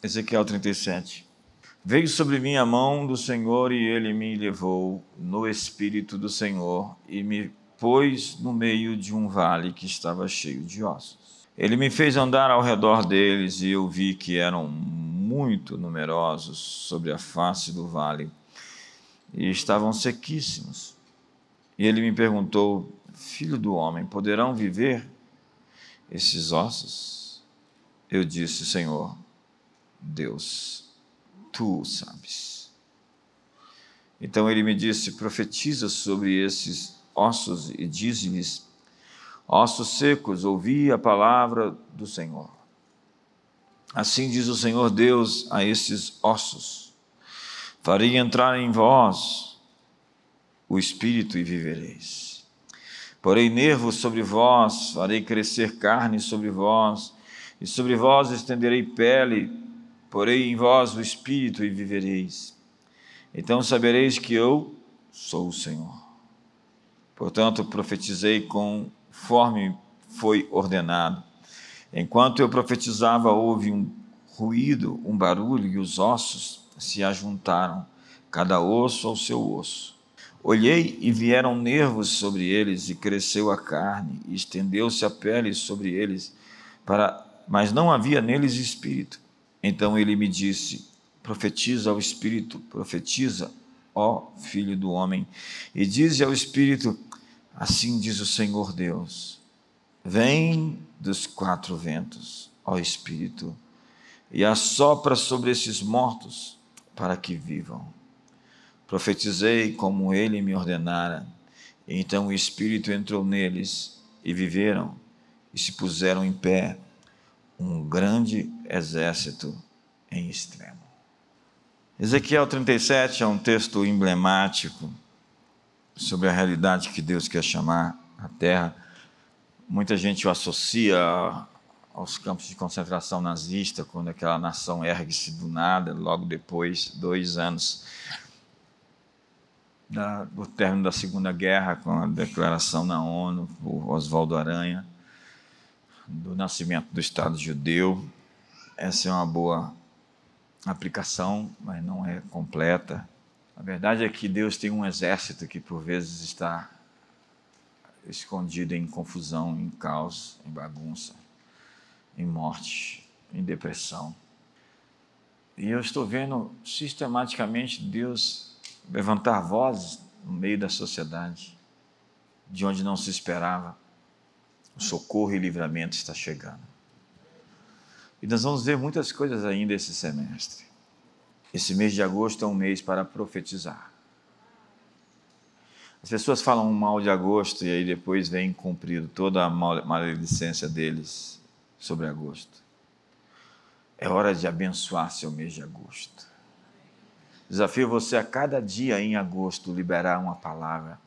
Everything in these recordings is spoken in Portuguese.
Ezequiel 37. Veio sobre mim a mão do Senhor e ele me levou no espírito do Senhor e me pôs no meio de um vale que estava cheio de ossos. Ele me fez andar ao redor deles e eu vi que eram muito numerosos sobre a face do vale e estavam sequíssimos. E ele me perguntou: Filho do homem, poderão viver esses ossos? Eu disse: Senhor, Deus, tu sabes. Então ele me disse: Profetiza sobre esses ossos e diz-lhes: Ossos secos, ouvi a palavra do Senhor. Assim diz o Senhor Deus a esses ossos: Farei entrar em vós o espírito e vivereis. Porei nervos sobre vós, farei crescer carne sobre vós, e sobre vós estenderei pele, porei em vós o espírito e vivereis. Então sabereis que eu sou o Senhor. Portanto, profetizei conforme foi ordenado. Enquanto eu profetizava, houve um ruído, um barulho, e os ossos se ajuntaram, cada osso ao seu osso. Olhei e vieram nervos sobre eles, e cresceu a carne, e estendeu-se a pele sobre eles, para... mas não havia neles espírito. Então ele me disse: Profetiza ao espírito, profetiza, ó filho do homem, e dize ao espírito: Assim diz o Senhor Deus: Vem dos quatro ventos, ó espírito, e assopra sobre esses mortos para que vivam. Profetizei como ele me ordenara. Então o Espírito entrou neles e viveram e se puseram em pé um grande exército em extremo. Ezequiel 37 é um texto emblemático sobre a realidade que Deus quer chamar a terra. Muita gente o associa aos campos de concentração nazista, quando aquela nação ergue-se do nada, logo depois, dois anos do término da Segunda Guerra, com a declaração na ONU por Oswaldo Aranha, do nascimento do Estado judeu. Essa é uma boa aplicação, mas não é completa. A verdade é que Deus tem um exército que por vezes está escondido em confusão, em caos, em bagunça em morte, em depressão. E eu estou vendo sistematicamente Deus levantar vozes no meio da sociedade, de onde não se esperava. O socorro e livramento está chegando. E nós vamos ver muitas coisas ainda esse semestre. Esse mês de agosto é um mês para profetizar. As pessoas falam mal de agosto e aí depois vem cumprido toda a maledicência deles sobre agosto. É hora de abençoar seu mês de agosto. Desafio você a cada dia em agosto liberar uma palavra,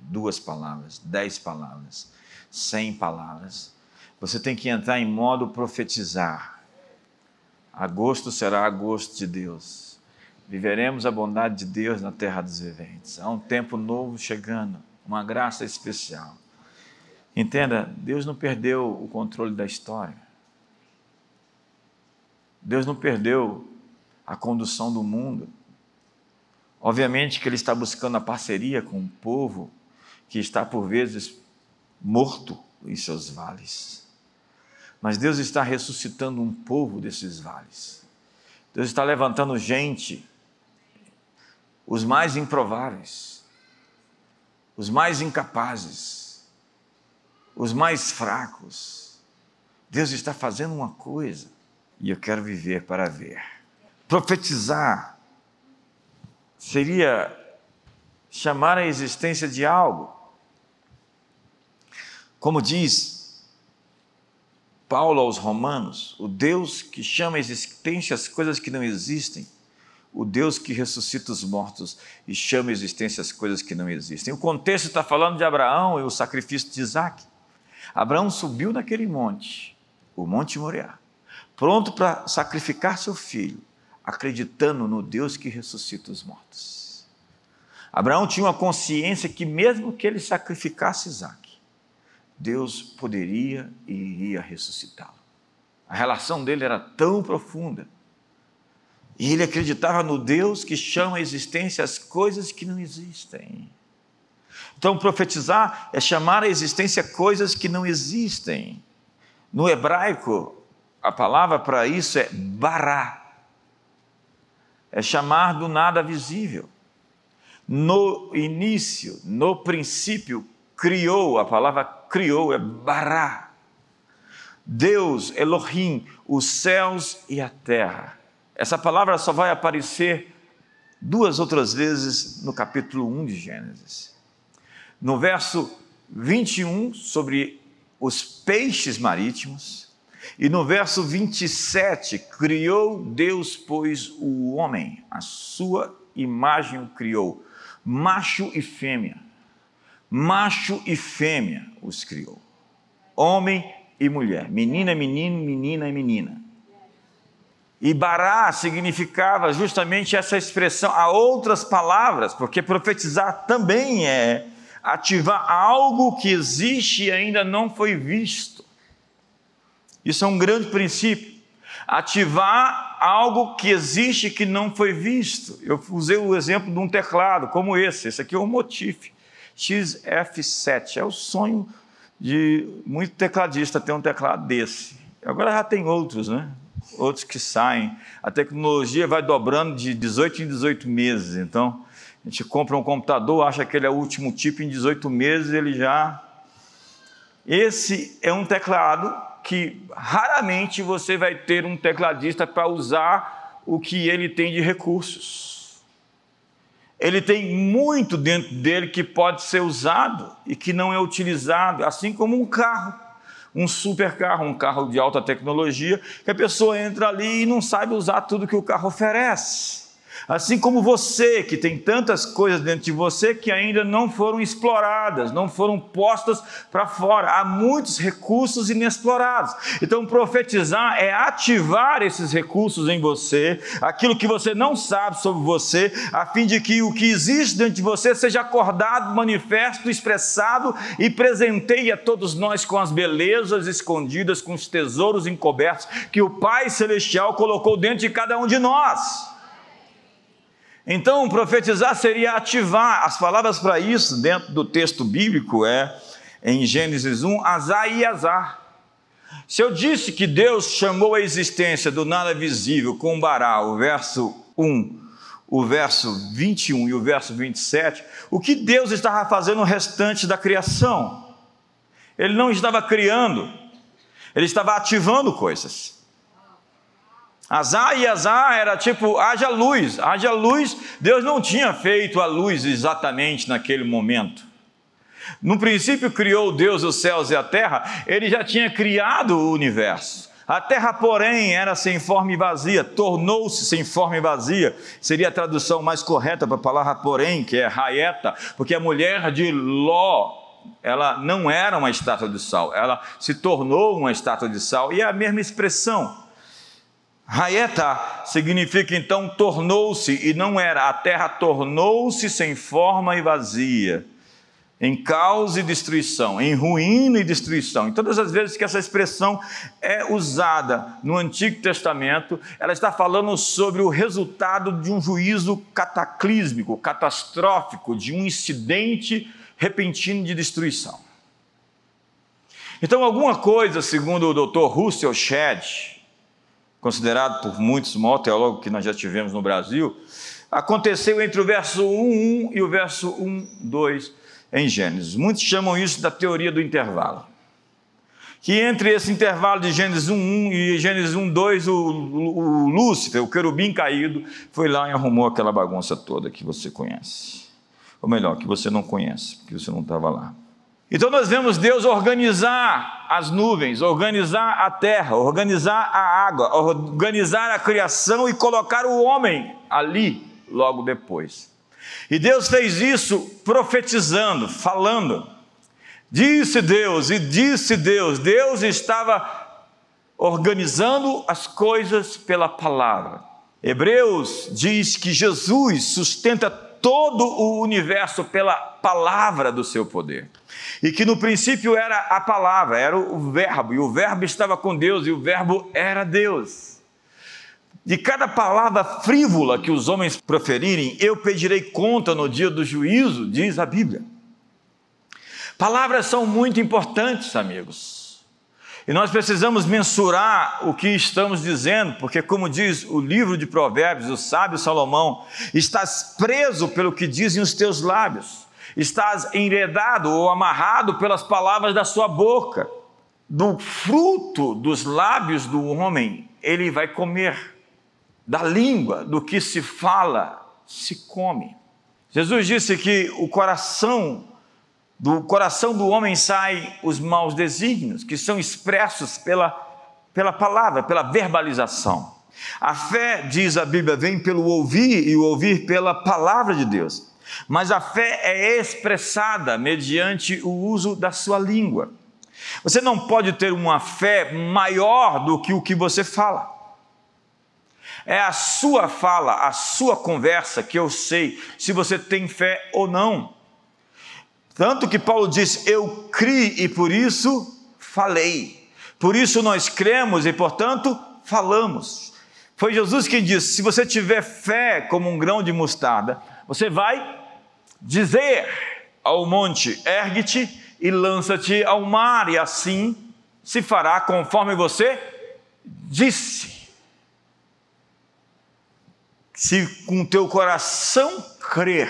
duas palavras, dez palavras, cem palavras. Você tem que entrar em modo profetizar. Agosto será agosto de Deus. Viveremos a bondade de Deus na terra dos viventes. Há um tempo novo chegando, uma graça especial. Entenda, Deus não perdeu o controle da história. Deus não perdeu a condução do mundo. Obviamente que Ele está buscando a parceria com o povo que está, por vezes, morto em seus vales. Mas Deus está ressuscitando um povo desses vales. Deus está levantando gente, os mais improváveis, os mais incapazes, os mais fracos. Deus está fazendo uma coisa e eu quero viver para ver. Profetizar seria chamar a existência de algo. Como diz Paulo aos Romanos, o Deus que chama a existência as coisas que não existem, o Deus que ressuscita os mortos e chama a existência as coisas que não existem. O contexto está falando de Abraão e o sacrifício de Isaac. Abraão subiu naquele monte, o Monte Moriá, pronto para sacrificar seu filho, acreditando no Deus que ressuscita os mortos. Abraão tinha uma consciência que, mesmo que ele sacrificasse Isaac, Deus poderia e iria ressuscitá-lo. A relação dele era tão profunda E ele acreditava no Deus que chama a existência as coisas que não existem. Então, profetizar é chamar a existência coisas que não existem. No hebraico, a palavra para isso é bará. É chamar do nada visível. No início, no princípio, criou, a palavra criou é bará. Deus, Elohim, os céus e a terra. Essa palavra só vai aparecer duas outras vezes no capítulo 1 de Gênesis. No verso 21, sobre os peixes marítimos, e no verso 27, criou Deus, pois, o homem, a sua imagem o criou, macho e fêmea. Macho e fêmea os criou. Homem e mulher. Menina menino, menina é menina. E bará significava justamente essa expressão. Há outras palavras, porque profetizar também é ativar algo que existe e ainda não foi visto. Isso é um grande princípio. Ativar algo que existe que não foi visto. Eu usei o exemplo de um teclado como esse. Esse aqui é um Motif XF7. É o sonho de muito tecladista ter um teclado desse. Agora já tem outros, né? Outros que saem. A tecnologia vai dobrando de 18 em 18 meses. Então, a gente compra um computador, acha que ele é o último tipo, em 18 meses ele já. Esse é um teclado que raramente você vai ter um tecladista para usar o que ele tem de recursos. Ele tem muito dentro dele que pode ser usado e que não é utilizado, assim como um carro, um super carro, um carro de alta tecnologia, que a pessoa entra ali e não sabe usar tudo que o carro oferece. Assim como você, que tem tantas coisas dentro de você que ainda não foram exploradas, não foram postas para fora. Há muitos recursos inexplorados. Então, profetizar é ativar esses recursos em você, aquilo que você não sabe sobre você, a fim de que o que existe dentro de você seja acordado, manifesto, expressado e presenteie a todos nós com as belezas escondidas, com os tesouros encobertos que o Pai Celestial colocou dentro de cada um de nós. Então, profetizar seria ativar. As palavras para isso, dentro do texto bíblico, é em Gênesis 1, azar e azar. Se eu disse que Deus chamou a existência do nada visível com Bará, o verso 1, o verso 21 e o verso 27, o que Deus estava fazendo no restante da criação? Ele não estava criando, ele estava ativando coisas. Azar e azar era tipo, haja luz, haja luz. Deus não tinha feito a luz exatamente naquele momento. No princípio criou Deus os céus e a terra, ele já tinha criado o universo. A terra, porém, era sem forma e vazia, tornou-se sem forma e vazia. Seria a tradução mais correta para a palavra porém, que é raeta, porque a mulher de Ló, ela não era uma estátua de sal, ela se tornou uma estátua de sal, e é a mesma expressão. Raieta significa então tornou-se, e não era, a terra tornou-se sem forma e vazia, em caos e destruição, em ruína e destruição. E todas as vezes que essa expressão é usada no Antigo Testamento, ela está falando sobre o resultado de um juízo cataclísmico, catastrófico, de um incidente repentino de destruição. Então, alguma coisa, segundo o Dr. Russell Shedd, considerado por muitos o maior teólogo que nós já tivemos no Brasil, aconteceu entre o verso 1, 1 e o verso 1, 2 em Gênesis. Muitos chamam isso da teoria do intervalo. Que entre esse intervalo de Gênesis 1, 1 e Gênesis 1, 2, o, o, o Lúcifer, o querubim caído, foi lá e arrumou aquela bagunça toda que você conhece. Ou melhor, que você não conhece, porque você não estava lá. Então nós vemos Deus organizar as nuvens, organizar a terra, organizar a água, organizar a criação e colocar o homem ali logo depois. E Deus fez isso profetizando, falando. Disse Deus e disse Deus, Deus estava organizando as coisas pela palavra. Hebreus diz que Jesus sustenta todo o universo pela palavra do seu poder. E que no princípio era a palavra, era o Verbo, e o Verbo estava com Deus, e o Verbo era Deus. De cada palavra frívola que os homens proferirem, eu pedirei conta no dia do juízo, diz a Bíblia. Palavras são muito importantes, amigos. E nós precisamos mensurar o que estamos dizendo, porque, como diz o livro de Provérbios, o sábio Salomão, estás preso pelo que dizem os teus lábios, estás enredado ou amarrado pelas palavras da sua boca. Do fruto dos lábios do homem, ele vai comer da língua, do que se fala, se come. Jesus disse que o coração, do coração do homem saem os maus desígnios, que são expressos pela, pela palavra, pela verbalização. A fé, diz a Bíblia, vem pelo ouvir e o ouvir pela palavra de Deus. Mas a fé é expressada mediante o uso da sua língua. Você não pode ter uma fé maior do que o que você fala. É a sua fala, a sua conversa que eu sei se você tem fé ou não. Tanto que Paulo diz: Eu criei e por isso falei. Por isso nós cremos e, portanto, falamos. Foi Jesus quem disse: Se você tiver fé como um grão de mostarda, você vai dizer ao monte: Ergue-te e lança-te ao mar, e assim se fará conforme você disse se com teu coração crer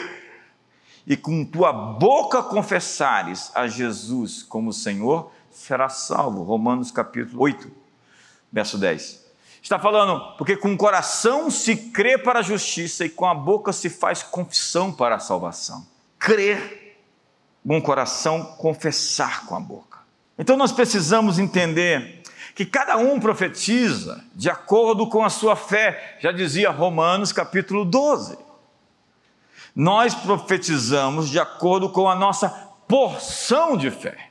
e com tua boca confessares a Jesus como Senhor, será salvo. Romanos capítulo 8, verso 10. Está falando, porque com o coração se crê para a justiça e com a boca se faz confissão para a salvação. Crer com o coração, confessar com a boca. Então nós precisamos entender que cada um profetiza de acordo com a sua fé, já dizia Romanos capítulo 12. Nós profetizamos de acordo com a nossa porção de fé.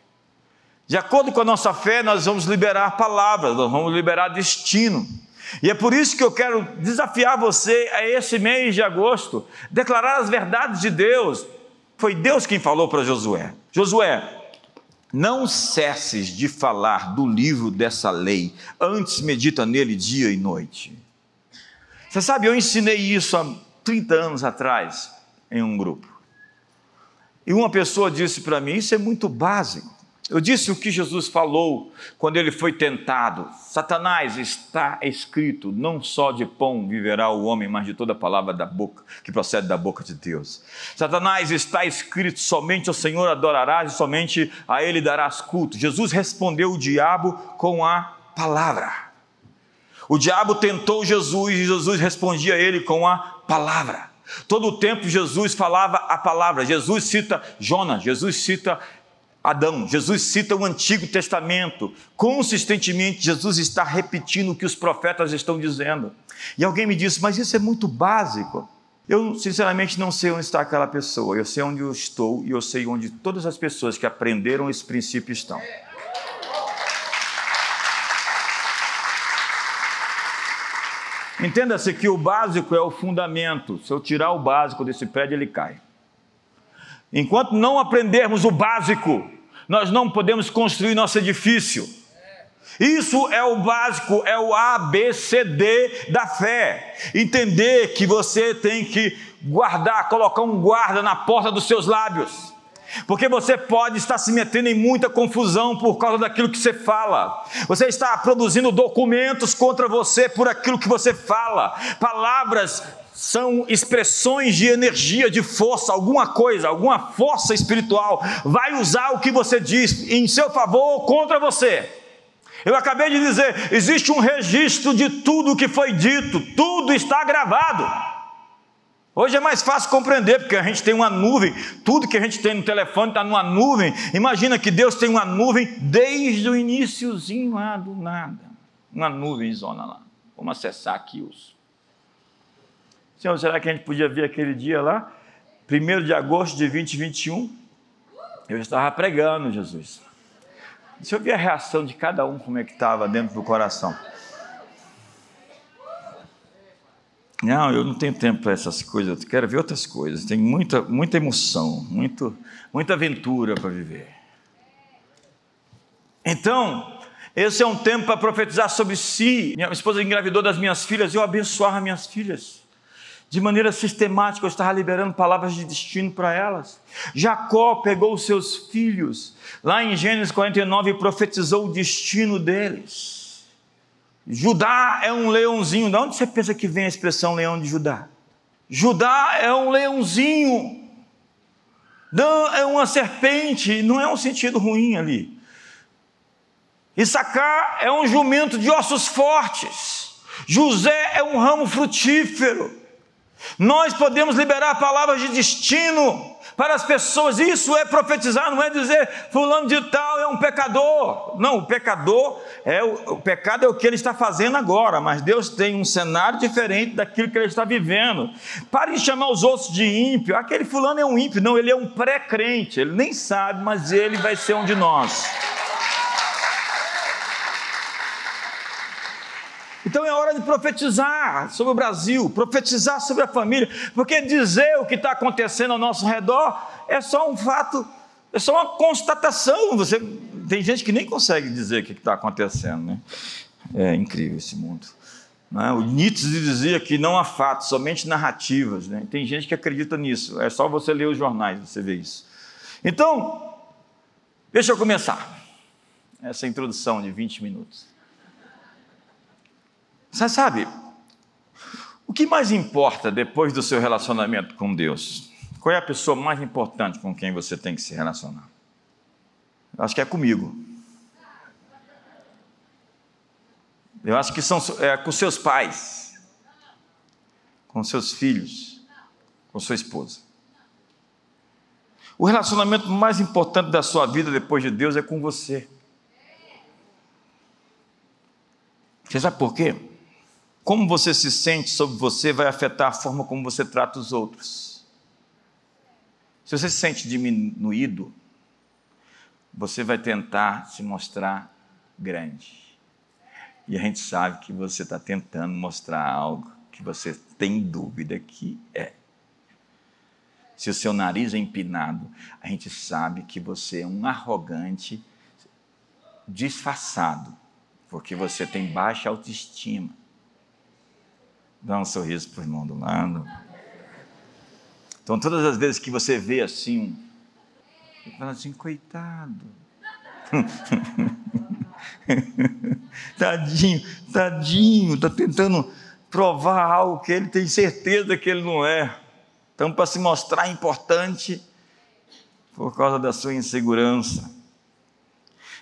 De acordo com a nossa fé, nós vamos liberar palavras, nós vamos liberar destino. E é por isso que eu quero desafiar você a esse mês de agosto, declarar as verdades de Deus. Foi Deus quem falou para Josué: Josué, não cesses de falar do livro dessa lei, antes medita nele dia e noite. Você sabe, eu ensinei isso há 30 anos atrás em um grupo. E uma pessoa disse para mim: Isso é muito básico. Eu disse o que Jesus falou quando ele foi tentado. Satanás está escrito: não só de pão viverá o homem, mas de toda palavra da boca que procede da boca de Deus. Satanás está escrito: somente o Senhor adorarás e somente a ele darás culto. Jesus respondeu o diabo com a palavra. O diabo tentou Jesus e Jesus respondia a ele com a palavra. Todo o tempo Jesus falava a palavra. Jesus cita Jonas, Jesus cita Adão. Jesus cita o Antigo Testamento. Consistentemente, Jesus está repetindo o que os profetas estão dizendo. E alguém me disse, mas isso é muito básico. Eu, sinceramente, não sei onde está aquela pessoa. Eu sei onde eu estou e eu sei onde todas as pessoas que aprenderam esse princípio estão. Entenda-se que o básico é o fundamento. Se eu tirar o básico desse prédio, ele cai. Enquanto não aprendermos o básico, nós não podemos construir nosso edifício. Isso é o básico, é o ABCD da fé. Entender que você tem que guardar, colocar um guarda na porta dos seus lábios. Porque você pode estar se metendo em muita confusão por causa daquilo que você fala. Você está produzindo documentos contra você por aquilo que você fala. Palavras são expressões de energia, de força, alguma coisa, alguma força espiritual vai usar o que você diz em seu favor ou contra você. Eu acabei de dizer, existe um registro de tudo o que foi dito, tudo está gravado. Hoje é mais fácil compreender, porque a gente tem uma nuvem, tudo que a gente tem no telefone está numa nuvem. Imagina que Deus tem uma nuvem desde o iníciozinho lá do nada. Uma nuvem zona lá. Vamos acessar aqui os Senhor, será que a gente podia ver aquele dia lá? 1 de agosto de 2021. Eu estava pregando, Jesus. Deixa eu ver a reação de cada um, como é que estava dentro do coração. Não, eu não tenho tempo para essas coisas, eu quero ver outras coisas. Tem muita, muita emoção, muito, muita aventura para viver. Então, Esse é um tempo para profetizar sobre si. Minha esposa engravidou das minhas filhas, eu abençoava minhas filhas. De maneira sistemática, eu estava liberando palavras de destino para elas. Jacó pegou os seus filhos, lá em Gênesis 49, e profetizou o destino deles. Judá é um leãozinho. De onde você pensa que vem a expressão leão de Judá? Judá é um leãozinho. Dan é uma serpente, não é um sentido ruim ali. Issacar é um jumento de ossos fortes. José é um ramo frutífero. Nós podemos liberar palavras de destino para as pessoas. Isso é profetizar, não é dizer fulano de tal é um pecador. Não, o pecador é o, o, pecado é o que ele está fazendo agora, mas Deus tem um cenário diferente daquilo que ele está vivendo. Pare de chamar os outros de ímpio. Aquele fulano é um ímpio, não, ele é um pré-crente. Ele nem sabe, mas ele vai ser um de nós. Então é hora de profetizar sobre o Brasil, profetizar sobre a família, porque dizer o que está acontecendo ao nosso redor é só um fato, é só uma constatação. Você tem gente que nem consegue dizer o que está acontecendo, né? É incrível esse mundo. É? O Nietzsche dizia que não há fatos, somente narrativas. Né? Tem gente que acredita nisso. É só você ler os jornais, você vê isso. Então, deixa eu começar essa introdução de 20 minutos. Você sabe, o que mais importa depois do seu relacionamento com Deus? Qual é a pessoa mais importante com quem você tem que se relacionar? Eu acho que é comigo. Eu acho que são é, com seus pais, com seus filhos, com sua esposa. O relacionamento mais importante da sua vida depois de Deus é com você. Você sabe por quê? Como você se sente sobre você vai afetar a forma como você trata os outros. Se você se sente diminuído, você vai tentar se mostrar grande. E a gente sabe que você está tentando mostrar algo que você tem dúvida que é. Se o seu nariz é empinado, a gente sabe que você é um arrogante disfarçado, porque você tem baixa autoestima. Dá um sorriso para o irmão do lado. Então, todas as vezes que você vê assim, você fala assim, coitado. tadinho, tadinho, está tentando provar algo que ele tem certeza que ele não é. Então, para se mostrar importante, por causa da sua insegurança.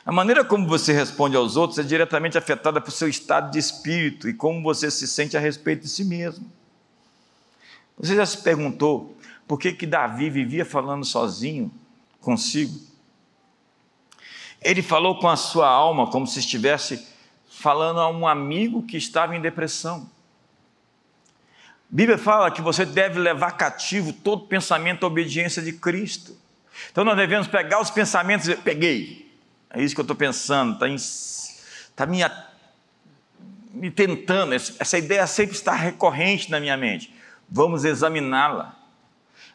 A maneira como você responde aos outros é diretamente afetada por seu estado de espírito e como você se sente a respeito de si mesmo. Você já se perguntou por que, que Davi vivia falando sozinho consigo? Ele falou com a sua alma como se estivesse falando a um amigo que estava em depressão. A Bíblia fala que você deve levar cativo todo pensamento à obediência de Cristo. Então nós devemos pegar os pensamentos e peguei, é isso que eu estou pensando, está tá me, me tentando, essa ideia sempre está recorrente na minha mente. Vamos examiná-la.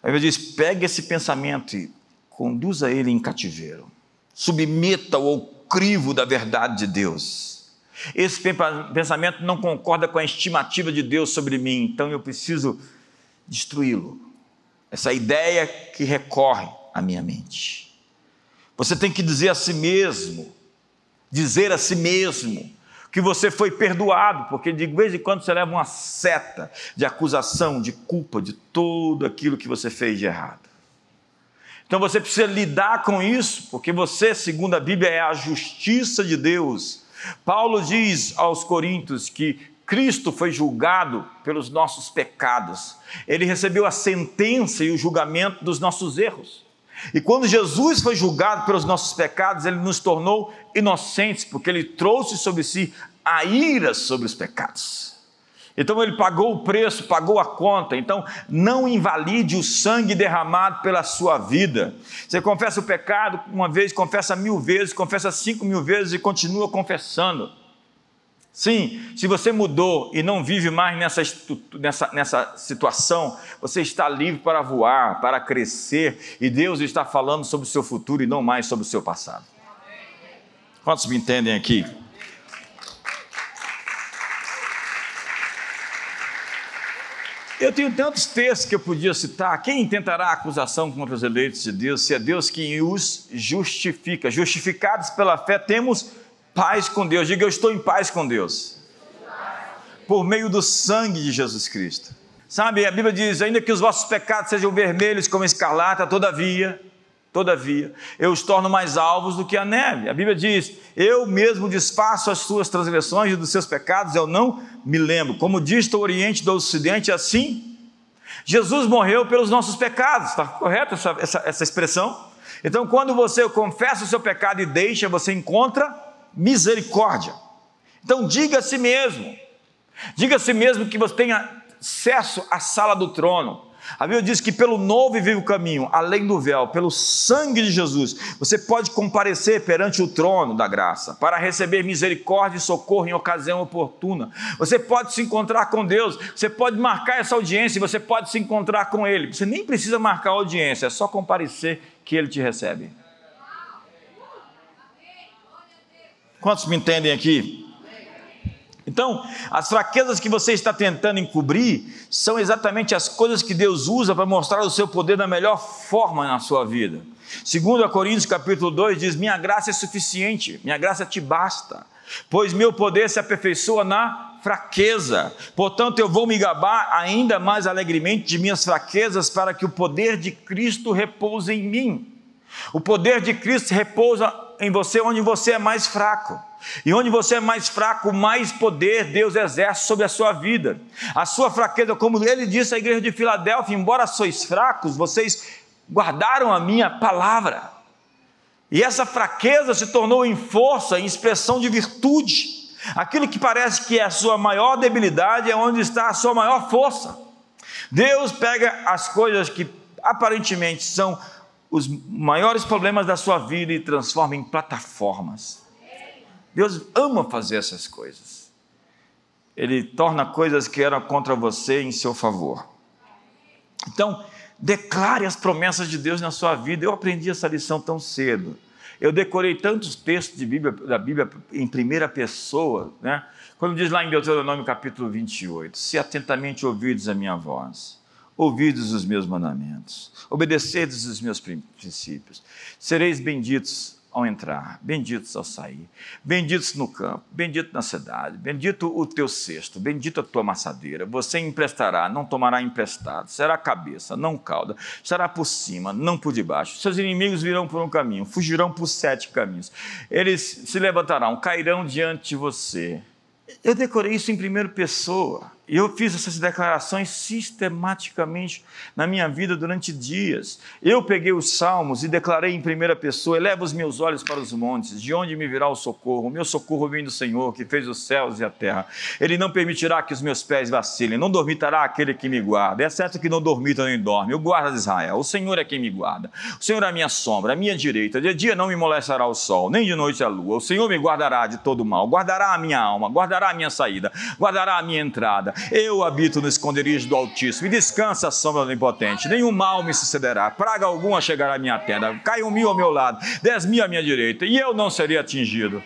Aí eu diz: pegue esse pensamento e conduza ele em cativeiro. Submeta-o ao crivo da verdade de Deus. Esse pensamento não concorda com a estimativa de Deus sobre mim, então eu preciso destruí-lo. Essa ideia que recorre à minha mente. Você tem que dizer a si mesmo, dizer a si mesmo, que você foi perdoado, porque de vez em quando você leva uma seta de acusação, de culpa, de tudo aquilo que você fez de errado. Então você precisa lidar com isso, porque você, segundo a Bíblia, é a justiça de Deus. Paulo diz aos Coríntios que Cristo foi julgado pelos nossos pecados, ele recebeu a sentença e o julgamento dos nossos erros. E quando Jesus foi julgado pelos nossos pecados, ele nos tornou inocentes, porque ele trouxe sobre si a ira sobre os pecados. Então ele pagou o preço, pagou a conta. Então não invalide o sangue derramado pela sua vida. Você confessa o pecado uma vez, confessa mil vezes, confessa cinco mil vezes e continua confessando. Sim, se você mudou e não vive mais nessa, nessa, nessa situação, você está livre para voar, para crescer, e Deus está falando sobre o seu futuro e não mais sobre o seu passado. Quantos me entendem aqui? Eu tenho tantos textos que eu podia citar. Quem tentará acusação contra os eleitos de Deus, se é Deus quem os justifica? Justificados pela fé, temos paz com Deus. Diga, eu estou em paz com Deus. Por meio do sangue de Jesus Cristo. Sabe, a Bíblia diz: ainda que os vossos pecados sejam vermelhos como escarlata, todavia, todavia, eu os torno mais alvos do que a neve. A Bíblia diz: eu mesmo desfaço as suas transgressões e dos seus pecados, eu não me lembro. Como diz o Oriente do Ocidente, assim. Jesus morreu pelos nossos pecados, está correto essa, essa, essa expressão? Então, quando você confessa o seu pecado e deixa, você encontra misericórdia. Então, diga a si mesmo, diga a si mesmo que você tenha acesso à sala do trono, a Bíblia diz que pelo novo e vivo caminho, além do véu, pelo sangue de Jesus, você pode comparecer perante o trono da graça para receber misericórdia e socorro em ocasião oportuna. Você pode se encontrar com Deus, você pode marcar essa audiência e você pode se encontrar com Ele. Você nem precisa marcar a audiência, é só comparecer que Ele te recebe. Quantos me entendem aqui? Então, as fraquezas que você está tentando encobrir são exatamente as coisas que Deus usa para mostrar o seu poder da melhor forma na sua vida. Segundo a Coríntios capítulo 2 diz: "Minha graça é suficiente, minha graça te basta, pois meu poder se aperfeiçoa na fraqueza. Portanto, eu vou me gabar ainda mais alegremente de minhas fraquezas para que o poder de Cristo repouse em mim." O poder de Cristo repousa em você onde você é mais fraco. E onde você é mais fraco, mais poder Deus exerce sobre a sua vida. A sua fraqueza, como ele disse à igreja de Filadélfia, embora sois fracos, vocês guardaram a minha palavra. E essa fraqueza se tornou em força, em expressão de virtude. Aquilo que parece que é a sua maior debilidade é onde está a sua maior força. Deus pega as coisas que aparentemente são os maiores problemas da sua vida e transforma em plataformas. Deus ama fazer essas coisas. Ele torna coisas que eram contra você em seu favor. Então, declare as promessas de Deus na sua vida. Eu aprendi essa lição tão cedo. Eu decorei tantos textos de Bíblia, da Bíblia em primeira pessoa, né? Quando diz lá em Deuteronômio capítulo 28, se atentamente ouvides a minha voz, ouvidos os meus mandamentos, obedecedes os meus princípios, sereis benditos ao entrar, benditos ao sair, benditos no campo, bendito na cidade, bendito o teu cesto, bendito a tua maçadeira. Você emprestará, não tomará emprestado, será cabeça, não cauda, será por cima, não por debaixo. Seus inimigos virão por um caminho, fugirão por sete caminhos. Eles se levantarão, cairão diante de você. Eu decorei isso em primeira pessoa. Eu fiz essas declarações sistematicamente na minha vida durante dias. Eu peguei os salmos e declarei em primeira pessoa: eleva os meus olhos para os montes, de onde me virá o socorro? O meu socorro vem do Senhor, que fez os céus e a terra. Ele não permitirá que os meus pés vacilem, não dormitará aquele que me guarda. É certo que não dormita nem dorme. O guarda de Israel, o Senhor é quem me guarda. O Senhor é a minha sombra, a minha direita. De dia não me molestará o sol, nem de noite a lua. O Senhor me guardará de todo mal, guardará a minha alma, guardará a minha saída, guardará a minha entrada eu habito no esconderijo do Altíssimo e descansa a sombra do Onipotente. Nenhum mal me sucederá, praga alguma chegará à minha tenda. Cai um mil ao meu lado, dez mil à minha direita, e eu não serei atingido.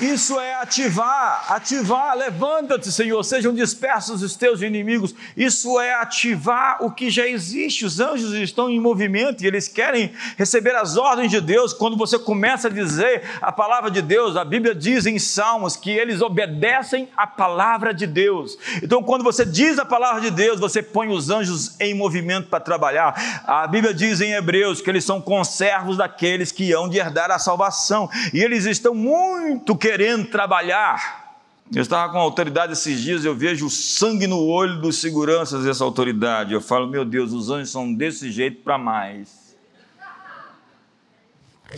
Isso é ativar, ativar, levanta-te, Senhor, sejam dispersos os teus inimigos. Isso é ativar o que já existe. Os anjos estão em movimento e eles querem receber as ordens de Deus. Quando você começa a dizer a palavra de Deus, a Bíblia diz em Salmos que eles obedecem a palavra de Deus. Então, quando você diz a palavra de Deus, você põe os anjos em movimento para trabalhar. A Bíblia diz em Hebreus que eles são conservos daqueles que hão de herdar a salvação. E eles estão muito querendo trabalhar. Eu estava com autoridade esses dias, eu vejo o sangue no olho dos seguranças dessa autoridade. Eu falo, meu Deus, os anjos são desse jeito para mais.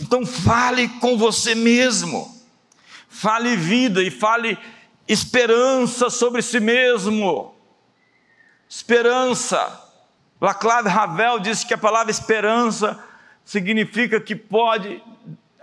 Então fale com você mesmo. Fale vida e fale esperança sobre si mesmo. Esperança. Laclave Ravel disse que a palavra esperança significa que pode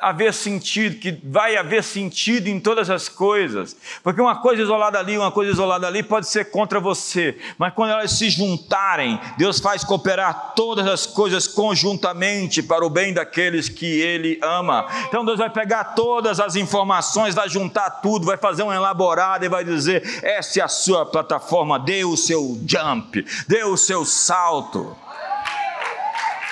haver sentido, que vai haver sentido em todas as coisas. Porque uma coisa isolada ali, uma coisa isolada ali pode ser contra você, mas quando elas se juntarem, Deus faz cooperar todas as coisas conjuntamente para o bem daqueles que Ele ama. Então Deus vai pegar todas as informações, vai juntar tudo, vai fazer um elaborado e vai dizer: essa é a sua plataforma, dê o seu jump, dê o seu salto.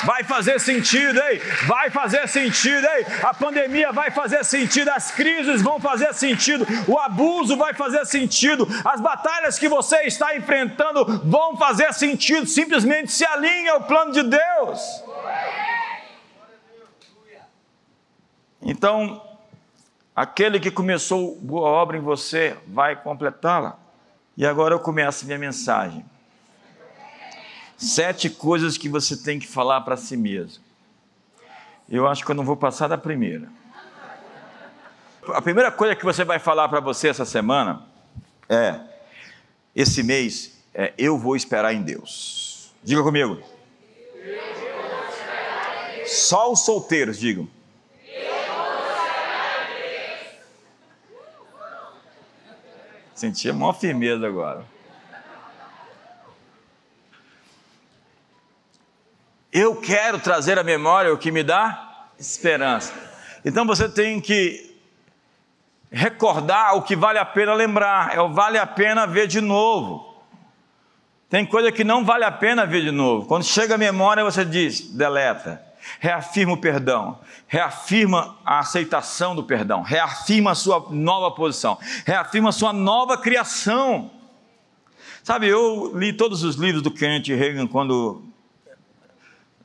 Vai fazer sentido, hein? Vai fazer sentido, hein? A pandemia vai fazer sentido, as crises vão fazer sentido, o abuso vai fazer sentido, as batalhas que você está enfrentando vão fazer sentido, simplesmente se alinhe ao plano de Deus. Então, aquele que começou boa obra em você vai completá-la. E agora eu começo minha mensagem. Sete coisas que você tem que falar para si mesmo. Eu acho que eu não vou passar da primeira. A primeira coisa que você vai falar para você essa semana é: esse mês é eu vou esperar em Deus. Diga comigo. Só os solteiros, digam. Senti a maior firmeza agora. Eu quero trazer à memória o que me dá esperança. Então você tem que recordar o que vale a pena lembrar, é o vale a pena ver de novo. Tem coisa que não vale a pena ver de novo. Quando chega a memória, você diz, deleta. Reafirma o perdão, reafirma a aceitação do perdão, reafirma a sua nova posição, reafirma a sua nova criação. Sabe, eu li todos os livros do Kenneth Reagan quando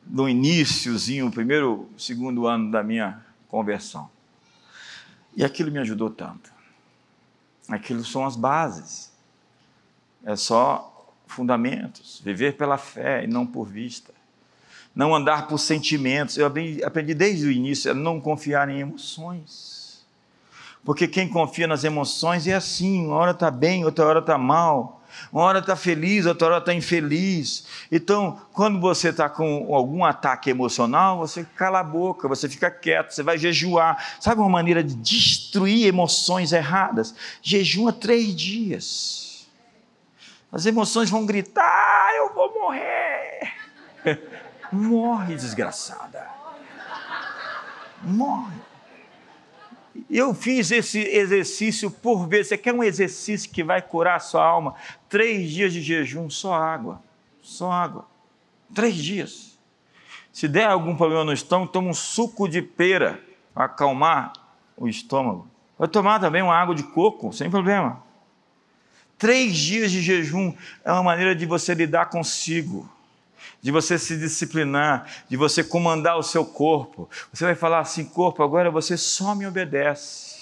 no iníciozinho, primeiro, segundo ano da minha conversão. E aquilo me ajudou tanto. Aquilo são as bases. É só fundamentos. Viver pela fé e não por vista. Não andar por sentimentos. Eu aprendi, aprendi desde o início a não confiar em emoções. Porque quem confia nas emoções é assim: uma hora está bem, outra hora está mal uma hora está feliz, outra hora está infeliz. Então, quando você está com algum ataque emocional, você cala a boca, você fica quieto, você vai jejuar. Sabe uma maneira de destruir emoções erradas? Jejua três dias. As emoções vão gritar: eu vou morrer. Morre, desgraçada. Morre. Eu fiz esse exercício por ver. Você quer um exercício que vai curar a sua alma? Três dias de jejum, só água. Só água. Três dias. Se der algum problema no estômago, toma um suco de pera para acalmar o estômago. Vai tomar também uma água de coco, sem problema. Três dias de jejum é uma maneira de você lidar consigo de você se disciplinar, de você comandar o seu corpo. Você vai falar assim: corpo, agora você só me obedece.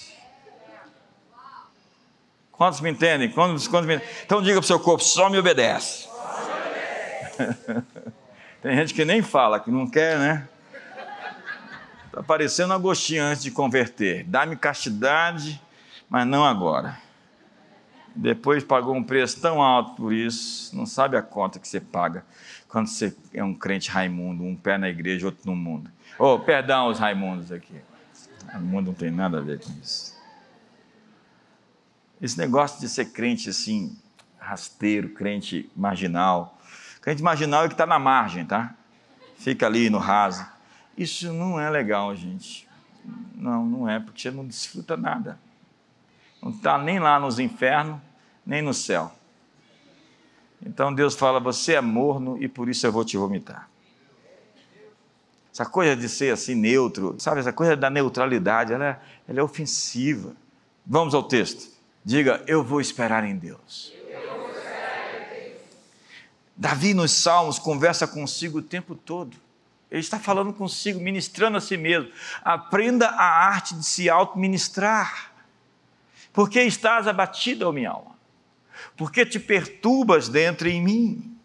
Quantos me entendem? Quantos, quantos me... Então diga para o seu corpo: só me obedece. Só me obedece. Tem gente que nem fala, que não quer, né? Está parecendo Agostinho antes de converter. Dá-me castidade, mas não agora. Depois pagou um preço tão alto por isso, não sabe a conta que você paga quando você é um crente Raimundo, um pé na igreja, outro no mundo. Oh, perdão os Raimundos aqui. O mundo não tem nada a ver com isso. Esse negócio de ser crente assim, rasteiro, crente marginal. Crente marginal é que está na margem, tá? Fica ali no raso. Isso não é legal, gente. Não, não é, porque você não desfruta nada. Não está nem lá nos infernos, nem no céu. Então Deus fala: Você é morno e por isso eu vou te vomitar. Essa coisa de ser assim neutro, sabe, essa coisa da neutralidade, ela é, ela é ofensiva. Vamos ao texto. Diga: Eu vou esperar em Deus. Davi nos Salmos conversa consigo o tempo todo. Ele está falando consigo, ministrando a si mesmo. Aprenda a arte de se auto-ministrar. Porque estás abatido, ó minha alma porque te perturbas dentro em mim?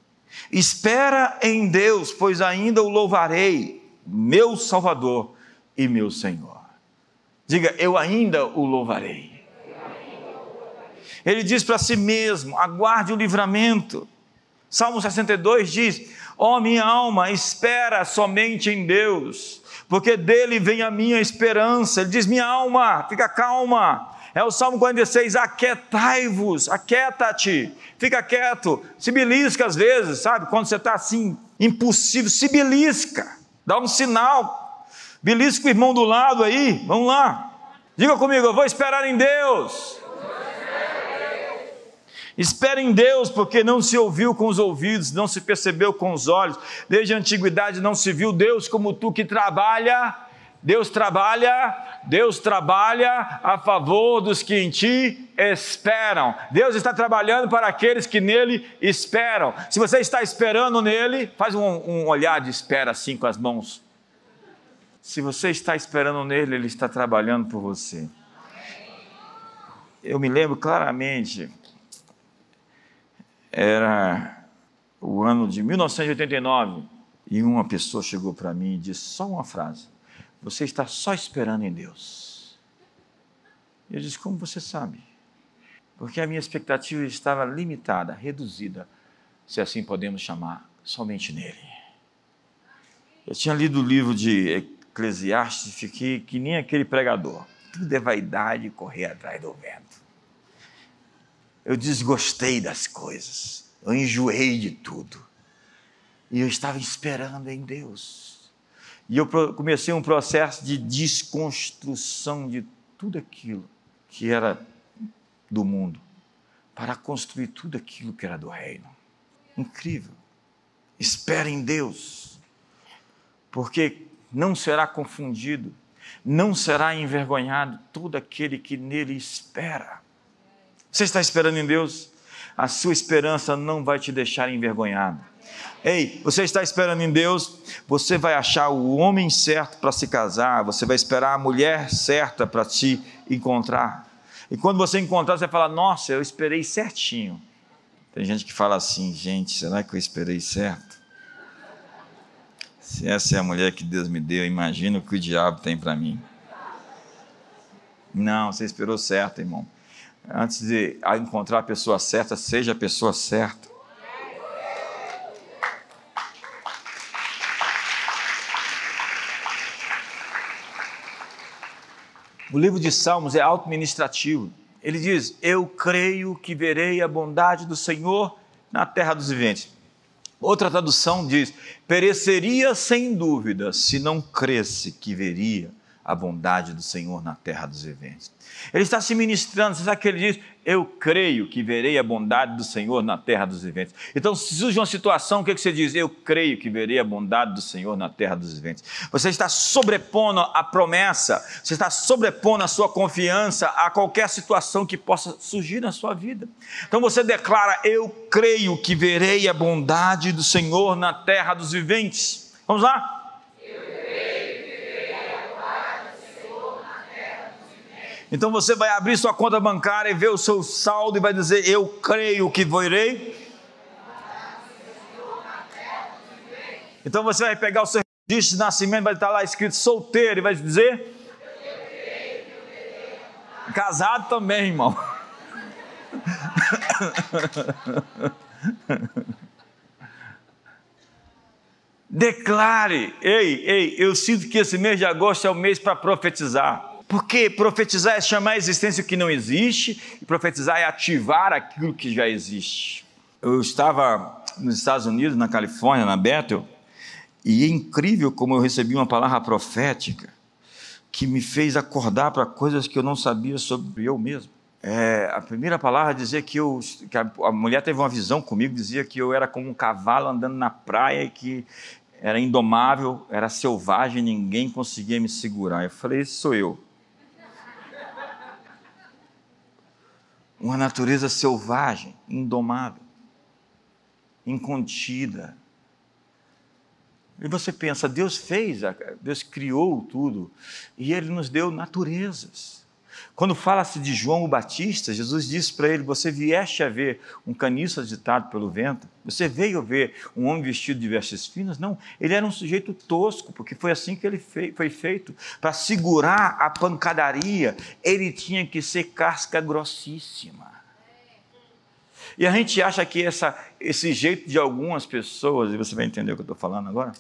Espera em Deus, pois ainda o louvarei, meu Salvador e meu Senhor. Diga, eu ainda o louvarei. Ele diz para si mesmo: aguarde o livramento. Salmo 62 diz: Ó oh, minha alma, espera somente em Deus porque dele vem a minha esperança. Ele diz: Minha alma, fica calma. É o Salmo 46, aquietai-vos, aquieta-te, fica quieto, se belisca às vezes, sabe? Quando você está assim, impossível, se belisca, dá um sinal, belisca o irmão do lado aí, vamos lá. Diga comigo, eu vou esperar em Deus. Espere em Deus, porque não se ouviu com os ouvidos, não se percebeu com os olhos, desde a antiguidade não se viu Deus como tu que trabalha. Deus trabalha, Deus trabalha a favor dos que em ti esperam. Deus está trabalhando para aqueles que nele esperam. Se você está esperando nele, faz um, um olhar de espera assim com as mãos. Se você está esperando nele, ele está trabalhando por você. Eu me lembro claramente era o ano de 1989 e uma pessoa chegou para mim e disse só uma frase: Você está só esperando em Deus. Eu disse: Como você sabe? Porque a minha expectativa estava limitada, reduzida, se assim podemos chamar, somente nele. Eu tinha lido o livro de Eclesiastes e fiquei que nem aquele pregador. Tudo é vaidade correr atrás do vento eu desgostei das coisas, eu enjoei de tudo. E eu estava esperando em Deus. E eu comecei um processo de desconstrução de tudo aquilo que era do mundo, para construir tudo aquilo que era do reino. Incrível. Espere em Deus, porque não será confundido, não será envergonhado todo aquele que nele espera. Você está esperando em Deus? A sua esperança não vai te deixar envergonhado. Ei, você está esperando em Deus? Você vai achar o homem certo para se casar, você vai esperar a mulher certa para te encontrar. E quando você encontrar, você fala: Nossa, eu esperei certinho. Tem gente que fala assim: Gente, será que eu esperei certo? Se essa é a mulher que Deus me deu, imagina o que o diabo tem para mim. Não, você esperou certo, irmão antes de encontrar a pessoa certa, seja a pessoa certa. O livro de Salmos é auto-ministrativo. Ele diz: Eu creio que verei a bondade do Senhor na terra dos viventes. Outra tradução diz: Pereceria sem dúvida se não cresce que veria a bondade do Senhor na terra dos viventes. Ele está se ministrando, você sabe que ele diz: Eu creio que verei a bondade do Senhor na terra dos viventes. Então, se surge uma situação, o que, é que você diz? Eu creio que verei a bondade do Senhor na terra dos viventes. Você está sobrepondo a promessa, você está sobrepondo a sua confiança a qualquer situação que possa surgir na sua vida. Então, você declara: Eu creio que verei a bondade do Senhor na terra dos viventes. Vamos lá? Então você vai abrir sua conta bancária e ver o seu saldo e vai dizer: Eu creio que irei. Então você vai pegar o seu registro de nascimento, vai estar lá escrito solteiro e vai dizer: Casado também, irmão. Declare, ei, ei, eu sinto que esse mês de agosto é o mês para profetizar. Porque profetizar é chamar a existência que não existe, e profetizar é ativar aquilo que já existe. Eu estava nos Estados Unidos, na Califórnia, na Bethel, e é incrível como eu recebi uma palavra profética que me fez acordar para coisas que eu não sabia sobre eu mesmo. É, a primeira palavra dizia que, eu, que a, a, mulher teve uma visão comigo, dizia que eu era como um cavalo andando na praia que era indomável, era selvagem, ninguém conseguia me segurar. Eu falei, esse sou eu. Uma natureza selvagem, indomável, incontida. E você pensa, Deus fez, Deus criou tudo, e Ele nos deu naturezas. Quando fala-se de João o Batista, Jesus disse para ele: Você vieste a ver um caniço agitado pelo vento? Você veio ver um homem vestido de vestes finas? Não, ele era um sujeito tosco, porque foi assim que ele foi feito. Para segurar a pancadaria, ele tinha que ser casca grossíssima. E a gente acha que essa, esse jeito de algumas pessoas, e você vai entender o que eu estou falando agora,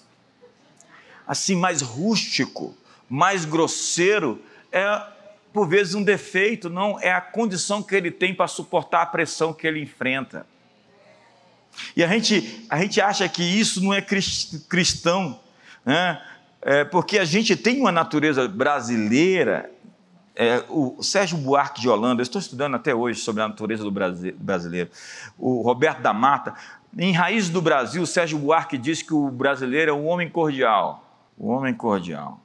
assim mais rústico, mais grosseiro, é por vezes um defeito, não é a condição que ele tem para suportar a pressão que ele enfrenta. E a gente, a gente acha que isso não é cristão, né? É porque a gente tem uma natureza brasileira. É, o Sérgio Buarque de Holanda, eu estou estudando até hoje sobre a natureza do brasileiro. O Roberto da Mata, em Raízes do Brasil, Sérgio Buarque diz que o brasileiro é um homem cordial. O homem cordial.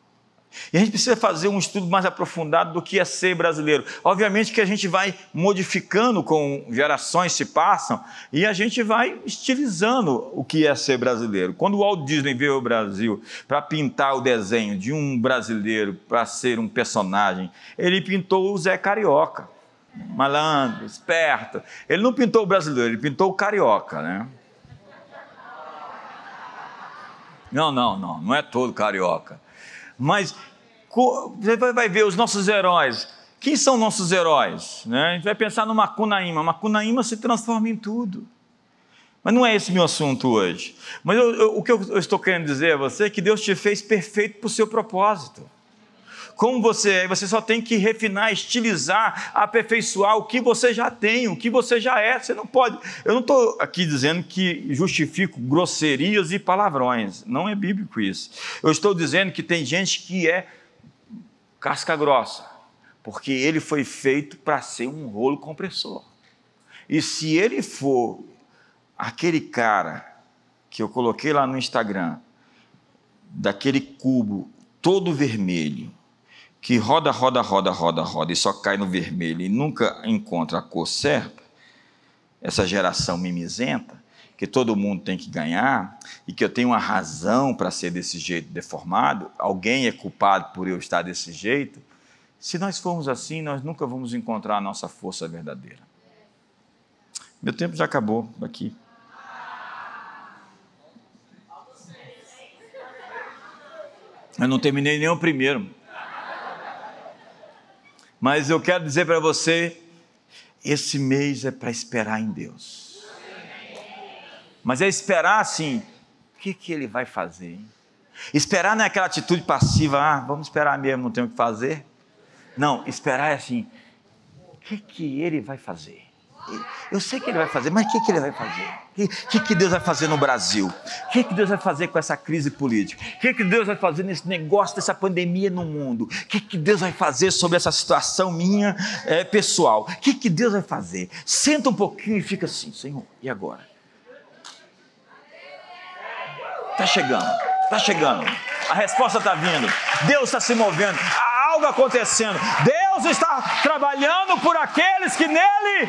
E a gente precisa fazer um estudo mais aprofundado do que é ser brasileiro. Obviamente que a gente vai modificando com gerações se passam e a gente vai estilizando o que é ser brasileiro. Quando o Walt Disney veio ao Brasil para pintar o desenho de um brasileiro para ser um personagem, ele pintou o Zé Carioca. Malandro, esperto. Ele não pintou o brasileiro, ele pintou o carioca, né? Não, não, não, não é todo carioca. Mas você vai ver os nossos heróis. Quem são nossos heróis? Né? A gente vai pensar no Macunaíma. Macunaíma se transforma em tudo. Mas não é esse meu assunto hoje. Mas eu, eu, o que eu estou querendo dizer a você é que Deus te fez perfeito para o seu propósito como você é, você só tem que refinar, estilizar, aperfeiçoar o que você já tem, o que você já é. Você não pode. Eu não estou aqui dizendo que justifico grosserias e palavrões. Não é bíblico isso. Eu estou dizendo que tem gente que é casca grossa, porque ele foi feito para ser um rolo compressor. E se ele for aquele cara que eu coloquei lá no Instagram, daquele cubo todo vermelho, que roda, roda, roda, roda, roda e só cai no vermelho e nunca encontra a cor certa, essa geração mimizenta, que todo mundo tem que ganhar e que eu tenho uma razão para ser desse jeito deformado, alguém é culpado por eu estar desse jeito. Se nós formos assim, nós nunca vamos encontrar a nossa força verdadeira. Meu tempo já acabou aqui. Eu não terminei nem o primeiro. Mas eu quero dizer para você: esse mês é para esperar em Deus. Mas é esperar assim, o que, que ele vai fazer? Hein? Esperar não é aquela atitude passiva, ah, vamos esperar mesmo, não tem o que fazer. Não, esperar é assim, o que, que ele vai fazer? Eu sei que ele vai fazer, mas o que, que ele vai fazer? O que, que Deus vai fazer no Brasil? O que, que Deus vai fazer com essa crise política? O que, que Deus vai fazer nesse negócio dessa pandemia no mundo? O que, que Deus vai fazer sobre essa situação minha é, pessoal? O que, que Deus vai fazer? Senta um pouquinho e fica assim, Senhor, e agora? Está chegando, está chegando. A resposta está vindo. Deus está se movendo. Há algo acontecendo. Deus está trabalhando por aqueles que nele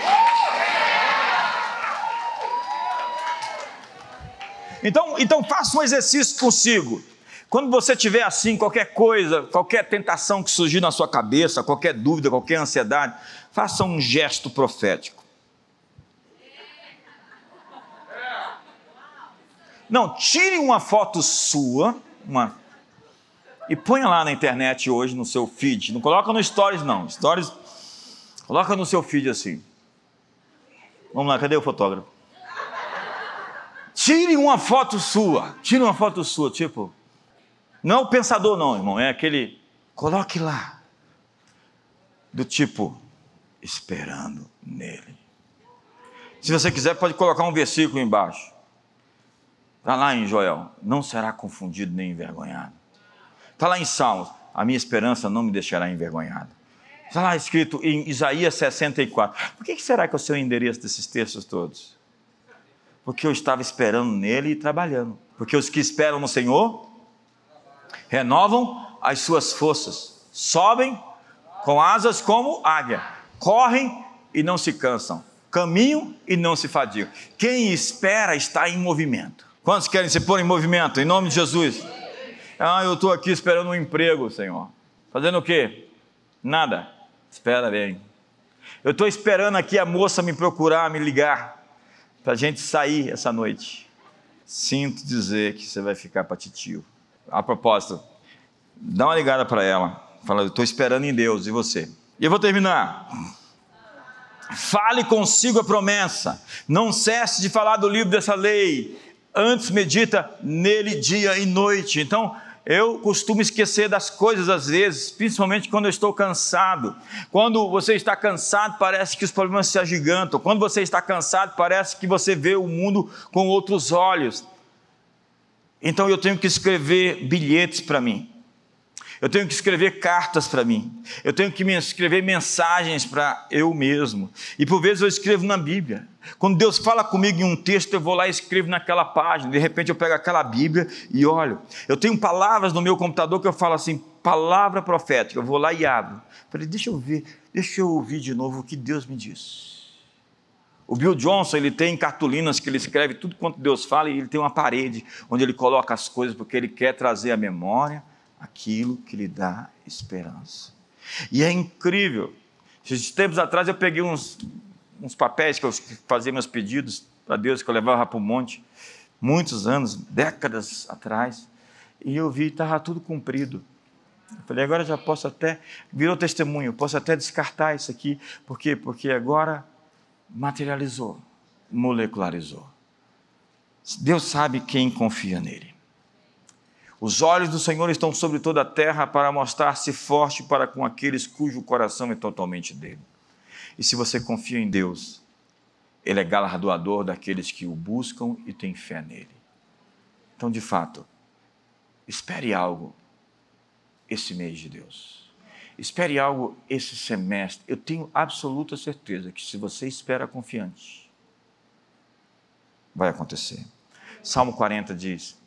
Então, então faça um exercício consigo. Quando você tiver assim, qualquer coisa, qualquer tentação que surgir na sua cabeça, qualquer dúvida, qualquer ansiedade, faça um gesto profético. Não, tire uma foto sua, uma, e ponha lá na internet hoje no seu feed. Não coloca no stories não. Stories, coloca no seu feed assim. Vamos lá, cadê o fotógrafo? Tire uma foto sua. Tire uma foto sua, tipo. Não é o pensador, não, irmão. É aquele. Coloque lá. Do tipo, esperando nele. Se você quiser, pode colocar um versículo embaixo. Está lá em Joel. Não será confundido nem envergonhado. Está lá em Salmos. A minha esperança não me deixará envergonhado. Está lá escrito em Isaías 64. Por que será que é o seu endereço desses textos todos? Porque eu estava esperando nele e trabalhando. Porque os que esperam no Senhor renovam as suas forças, sobem com asas como águia, correm e não se cansam, caminham e não se fadigam. Quem espera está em movimento. Quantos querem se pôr em movimento? Em nome de Jesus. Ah, eu estou aqui esperando um emprego, Senhor. Fazendo o quê? Nada. Espera bem. Eu estou esperando aqui a moça me procurar, me ligar para a gente sair essa noite. Sinto dizer que você vai ficar para titio. A propósito, dá uma ligada para ela. Fala, eu estou esperando em Deus, e você? E eu vou terminar. Fale consigo a promessa. Não cesse de falar do livro dessa lei. Antes medita nele dia e noite. Então, eu costumo esquecer das coisas às vezes, principalmente quando eu estou cansado. Quando você está cansado, parece que os problemas se agigantam. Quando você está cansado, parece que você vê o mundo com outros olhos. Então eu tenho que escrever bilhetes para mim. Eu tenho que escrever cartas para mim. Eu tenho que escrever mensagens para eu mesmo. E por vezes eu escrevo na Bíblia. Quando Deus fala comigo em um texto, eu vou lá e escrevo naquela página. De repente eu pego aquela Bíblia e olho. Eu tenho palavras no meu computador que eu falo assim, palavra profética. Eu vou lá e abro. Falei, deixa eu ver, deixa eu ouvir de novo o que Deus me diz. O Bill Johnson, ele tem cartolinas que ele escreve tudo quanto Deus fala e ele tem uma parede onde ele coloca as coisas porque ele quer trazer a memória aquilo que lhe dá esperança. E é incrível. Esses tempos atrás eu peguei uns, uns papéis que eu fazia meus pedidos para Deus, que eu levava para o monte, muitos anos, décadas atrás, e eu vi que estava tudo cumprido. Eu falei, agora já posso até, virou testemunho, posso até descartar isso aqui. Por quê? Porque agora materializou, molecularizou. Deus sabe quem confia nele. Os olhos do Senhor estão sobre toda a terra para mostrar-se forte para com aqueles cujo coração é totalmente dele. E se você confia em Deus, Ele é galardoador daqueles que o buscam e têm fé nele. Então, de fato, espere algo esse mês de Deus. Espere algo esse semestre. Eu tenho absoluta certeza que se você espera confiante, vai acontecer. Salmo 40 diz: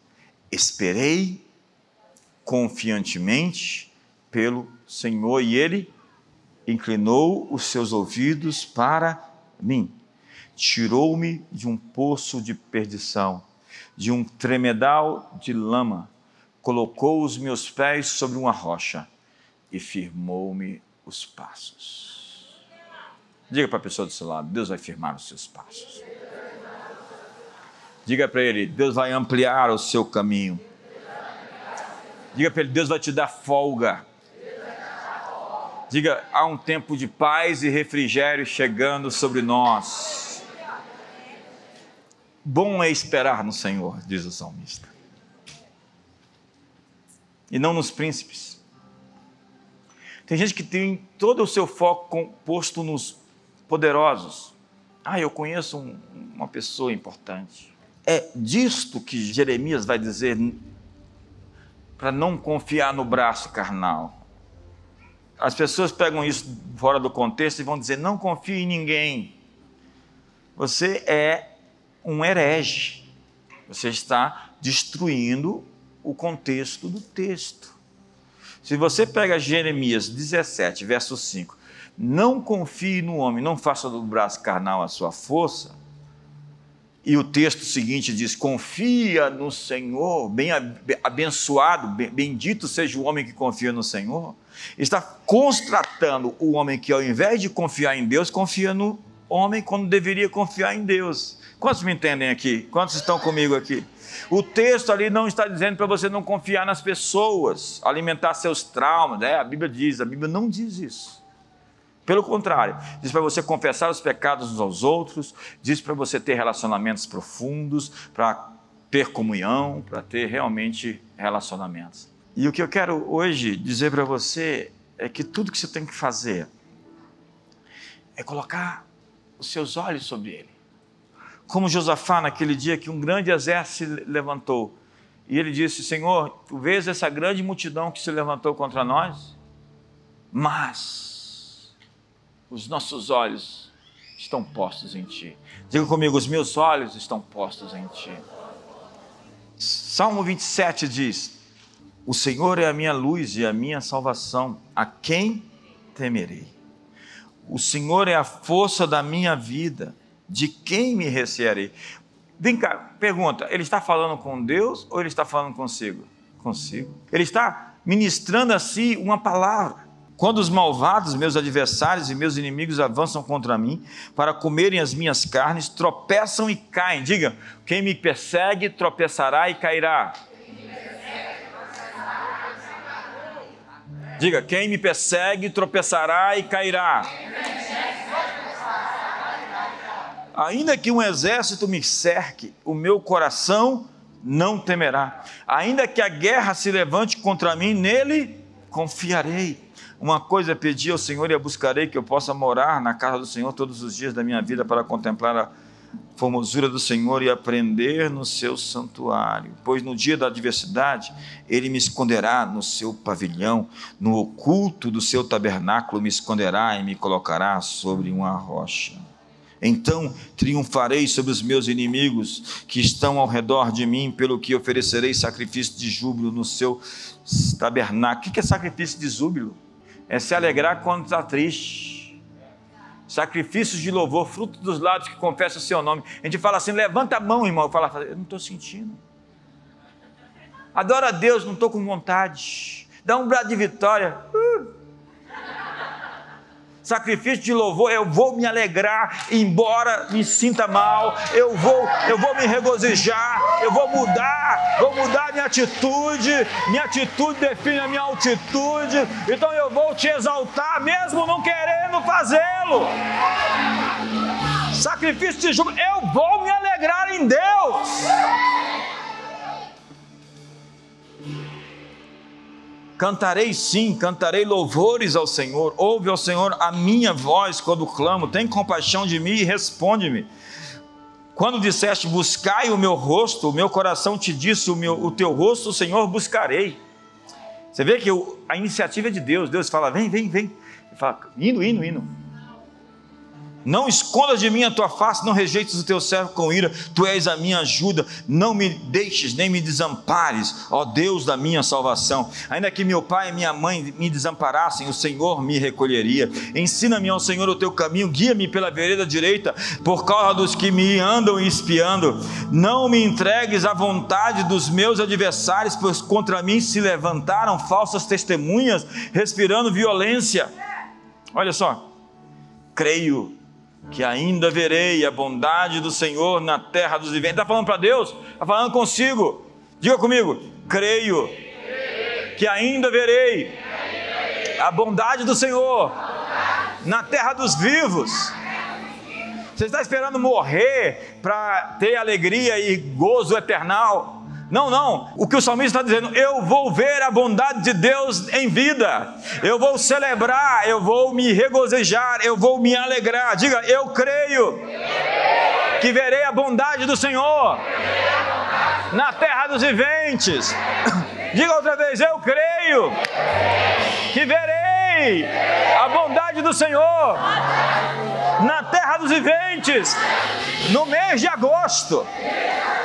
Esperei confiantemente pelo Senhor e ele inclinou os seus ouvidos para mim. Tirou-me de um poço de perdição, de um tremedal de lama, colocou os meus pés sobre uma rocha e firmou-me os passos. Diga para a pessoa do seu lado: Deus vai firmar os seus passos. Diga para ele: Deus vai ampliar o seu caminho. Diga para ele: Deus vai te dar folga. Diga: há um tempo de paz e refrigério chegando sobre nós. Bom é esperar no Senhor, diz o salmista. E não nos príncipes. Tem gente que tem todo o seu foco posto nos poderosos. Ah, eu conheço um, uma pessoa importante. É disto que Jeremias vai dizer para não confiar no braço carnal. As pessoas pegam isso fora do contexto e vão dizer: não confie em ninguém. Você é um herege. Você está destruindo o contexto do texto. Se você pega Jeremias 17, verso 5, não confie no homem, não faça do braço carnal a sua força, e o texto seguinte diz: Confia no Senhor, bem abençoado, bendito seja o homem que confia no Senhor. Está constatando o homem que, ao invés de confiar em Deus, confia no homem quando deveria confiar em Deus. Quantos me entendem aqui? Quantos estão comigo aqui? O texto ali não está dizendo para você não confiar nas pessoas, alimentar seus traumas. É, a Bíblia diz, a Bíblia não diz isso. Pelo contrário, diz para você confessar os pecados uns aos outros, diz para você ter relacionamentos profundos, para ter comunhão, para ter realmente relacionamentos. E o que eu quero hoje dizer para você é que tudo que você tem que fazer é colocar os seus olhos sobre ele. Como Josafá, naquele dia que um grande exército se levantou, e ele disse: Senhor, tu vês essa grande multidão que se levantou contra nós? Mas os nossos olhos estão postos em Ti. Diga comigo: os meus olhos estão postos em Ti. Salmo 27 diz: O Senhor é a minha luz e a minha salvação, a quem temerei? O Senhor é a força da minha vida, de quem me recearei? Vem cá, pergunta: ele está falando com Deus ou ele está falando consigo? Consigo. Ele está ministrando a si uma palavra. Quando os malvados, meus adversários e meus inimigos avançam contra mim para comerem as minhas carnes, tropeçam e caem. Diga: quem me persegue tropeçará e cairá. Diga: quem me persegue tropeçará e cairá. Ainda que um exército me cerque, o meu coração não temerá. Ainda que a guerra se levante contra mim, nele confiarei. Uma coisa pedi ao Senhor e a buscarei, que eu possa morar na casa do Senhor todos os dias da minha vida para contemplar a formosura do Senhor e aprender no seu santuário. Pois no dia da adversidade, ele me esconderá no seu pavilhão, no oculto do seu tabernáculo me esconderá e me colocará sobre uma rocha. Então triunfarei sobre os meus inimigos que estão ao redor de mim, pelo que oferecerei sacrifício de júbilo no seu tabernáculo. O que é sacrifício de júbilo? É se alegrar quando está triste. Sacrifícios de louvor, fruto dos lábios que confessam o seu nome. A gente fala assim: levanta a mão, irmão. Eu eu não estou sentindo. Adora a Deus, não estou com vontade. Dá um brado de vitória. Uh sacrifício de louvor, eu vou me alegrar, embora me sinta mal, eu vou, eu vou me regozijar, eu vou mudar, vou mudar minha atitude, minha atitude define a minha altitude, então eu vou te exaltar, mesmo não querendo fazê-lo. Sacrifício de júbilo, eu vou me alegrar em Deus. Cantarei sim, cantarei louvores ao Senhor. Ouve ao Senhor a minha voz quando clamo. Tem compaixão de mim e responde-me. Quando disseste, buscai o meu rosto, o meu coração te disse, o, meu, o teu rosto, Senhor, buscarei. Você vê que a iniciativa é de Deus. Deus fala, vem, vem, vem. Ele fala, indo, indo, indo. Não escondas de mim a tua face, não rejeites o teu servo com ira, tu és a minha ajuda, não me deixes nem me desampares, ó Deus da minha salvação. Ainda que meu pai e minha mãe me desamparassem, o Senhor me recolheria. Ensina-me ao Senhor o teu caminho, guia-me pela vereda direita, por causa dos que me andam espiando. Não me entregues à vontade dos meus adversários, pois contra mim se levantaram falsas testemunhas, respirando violência. Olha só, creio que ainda verei a bondade do Senhor na terra dos viventes. Está falando para Deus? Está falando consigo. Diga comigo, creio que ainda verei a bondade do Senhor na terra dos vivos. Você está esperando morrer para ter alegria e gozo eternal? Não, não. O que o salmista está dizendo, eu vou ver a bondade de Deus em vida, eu vou celebrar, eu vou me regozijar, eu vou me alegrar. Diga, eu creio que verei a bondade do Senhor na terra dos viventes. Diga outra vez, eu creio que verei a bondade do Senhor na terra dos viventes no mês de agosto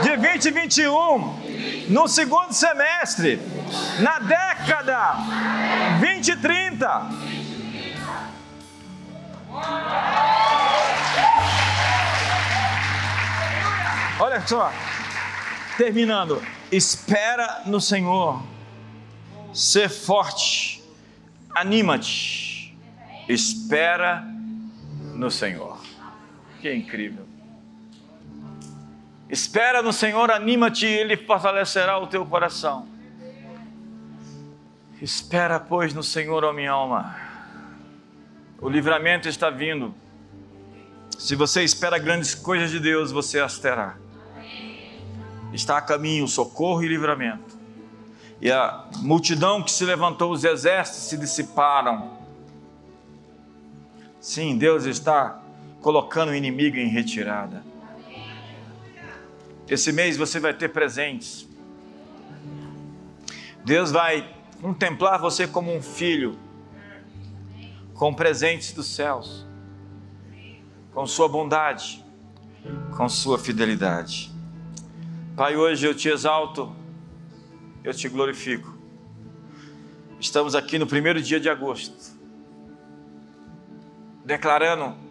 de 2021 no segundo semestre, na década 2030. Olha só, terminando. Espera no Senhor, ser forte, anima-te, espera no Senhor. Que incrível. Espera no Senhor, anima-te, Ele fortalecerá o teu coração. Espera, pois, no Senhor, ó minha alma. O livramento está vindo. Se você espera grandes coisas de Deus, você as terá. Está a caminho socorro e livramento. E a multidão que se levantou, os exércitos se dissiparam. Sim, Deus está colocando o inimigo em retirada. Esse mês você vai ter presentes. Deus vai contemplar você como um filho, com presentes dos céus, com sua bondade, com sua fidelidade. Pai, hoje eu te exalto, eu te glorifico. Estamos aqui no primeiro dia de agosto, declarando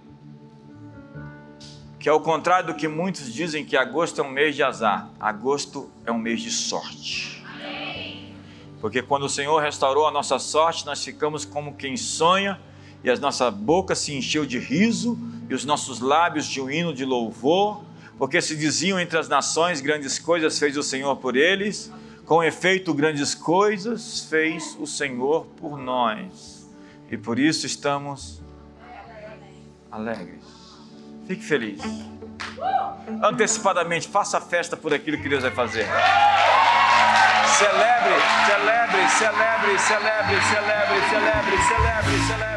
que ao contrário do que muitos dizem que agosto é um mês de azar, agosto é um mês de sorte. Porque quando o Senhor restaurou a nossa sorte, nós ficamos como quem sonha e a nossa boca se encheu de riso e os nossos lábios de um hino de louvor, porque se diziam entre as nações grandes coisas fez o Senhor por eles, com efeito grandes coisas fez o Senhor por nós. E por isso estamos alegres. Fique feliz. antecipadamente. Faça festa por aquilo que Deus vai fazer. Celebre, celebre, celebre, celebre, celebre, celebre, celebre, celebre.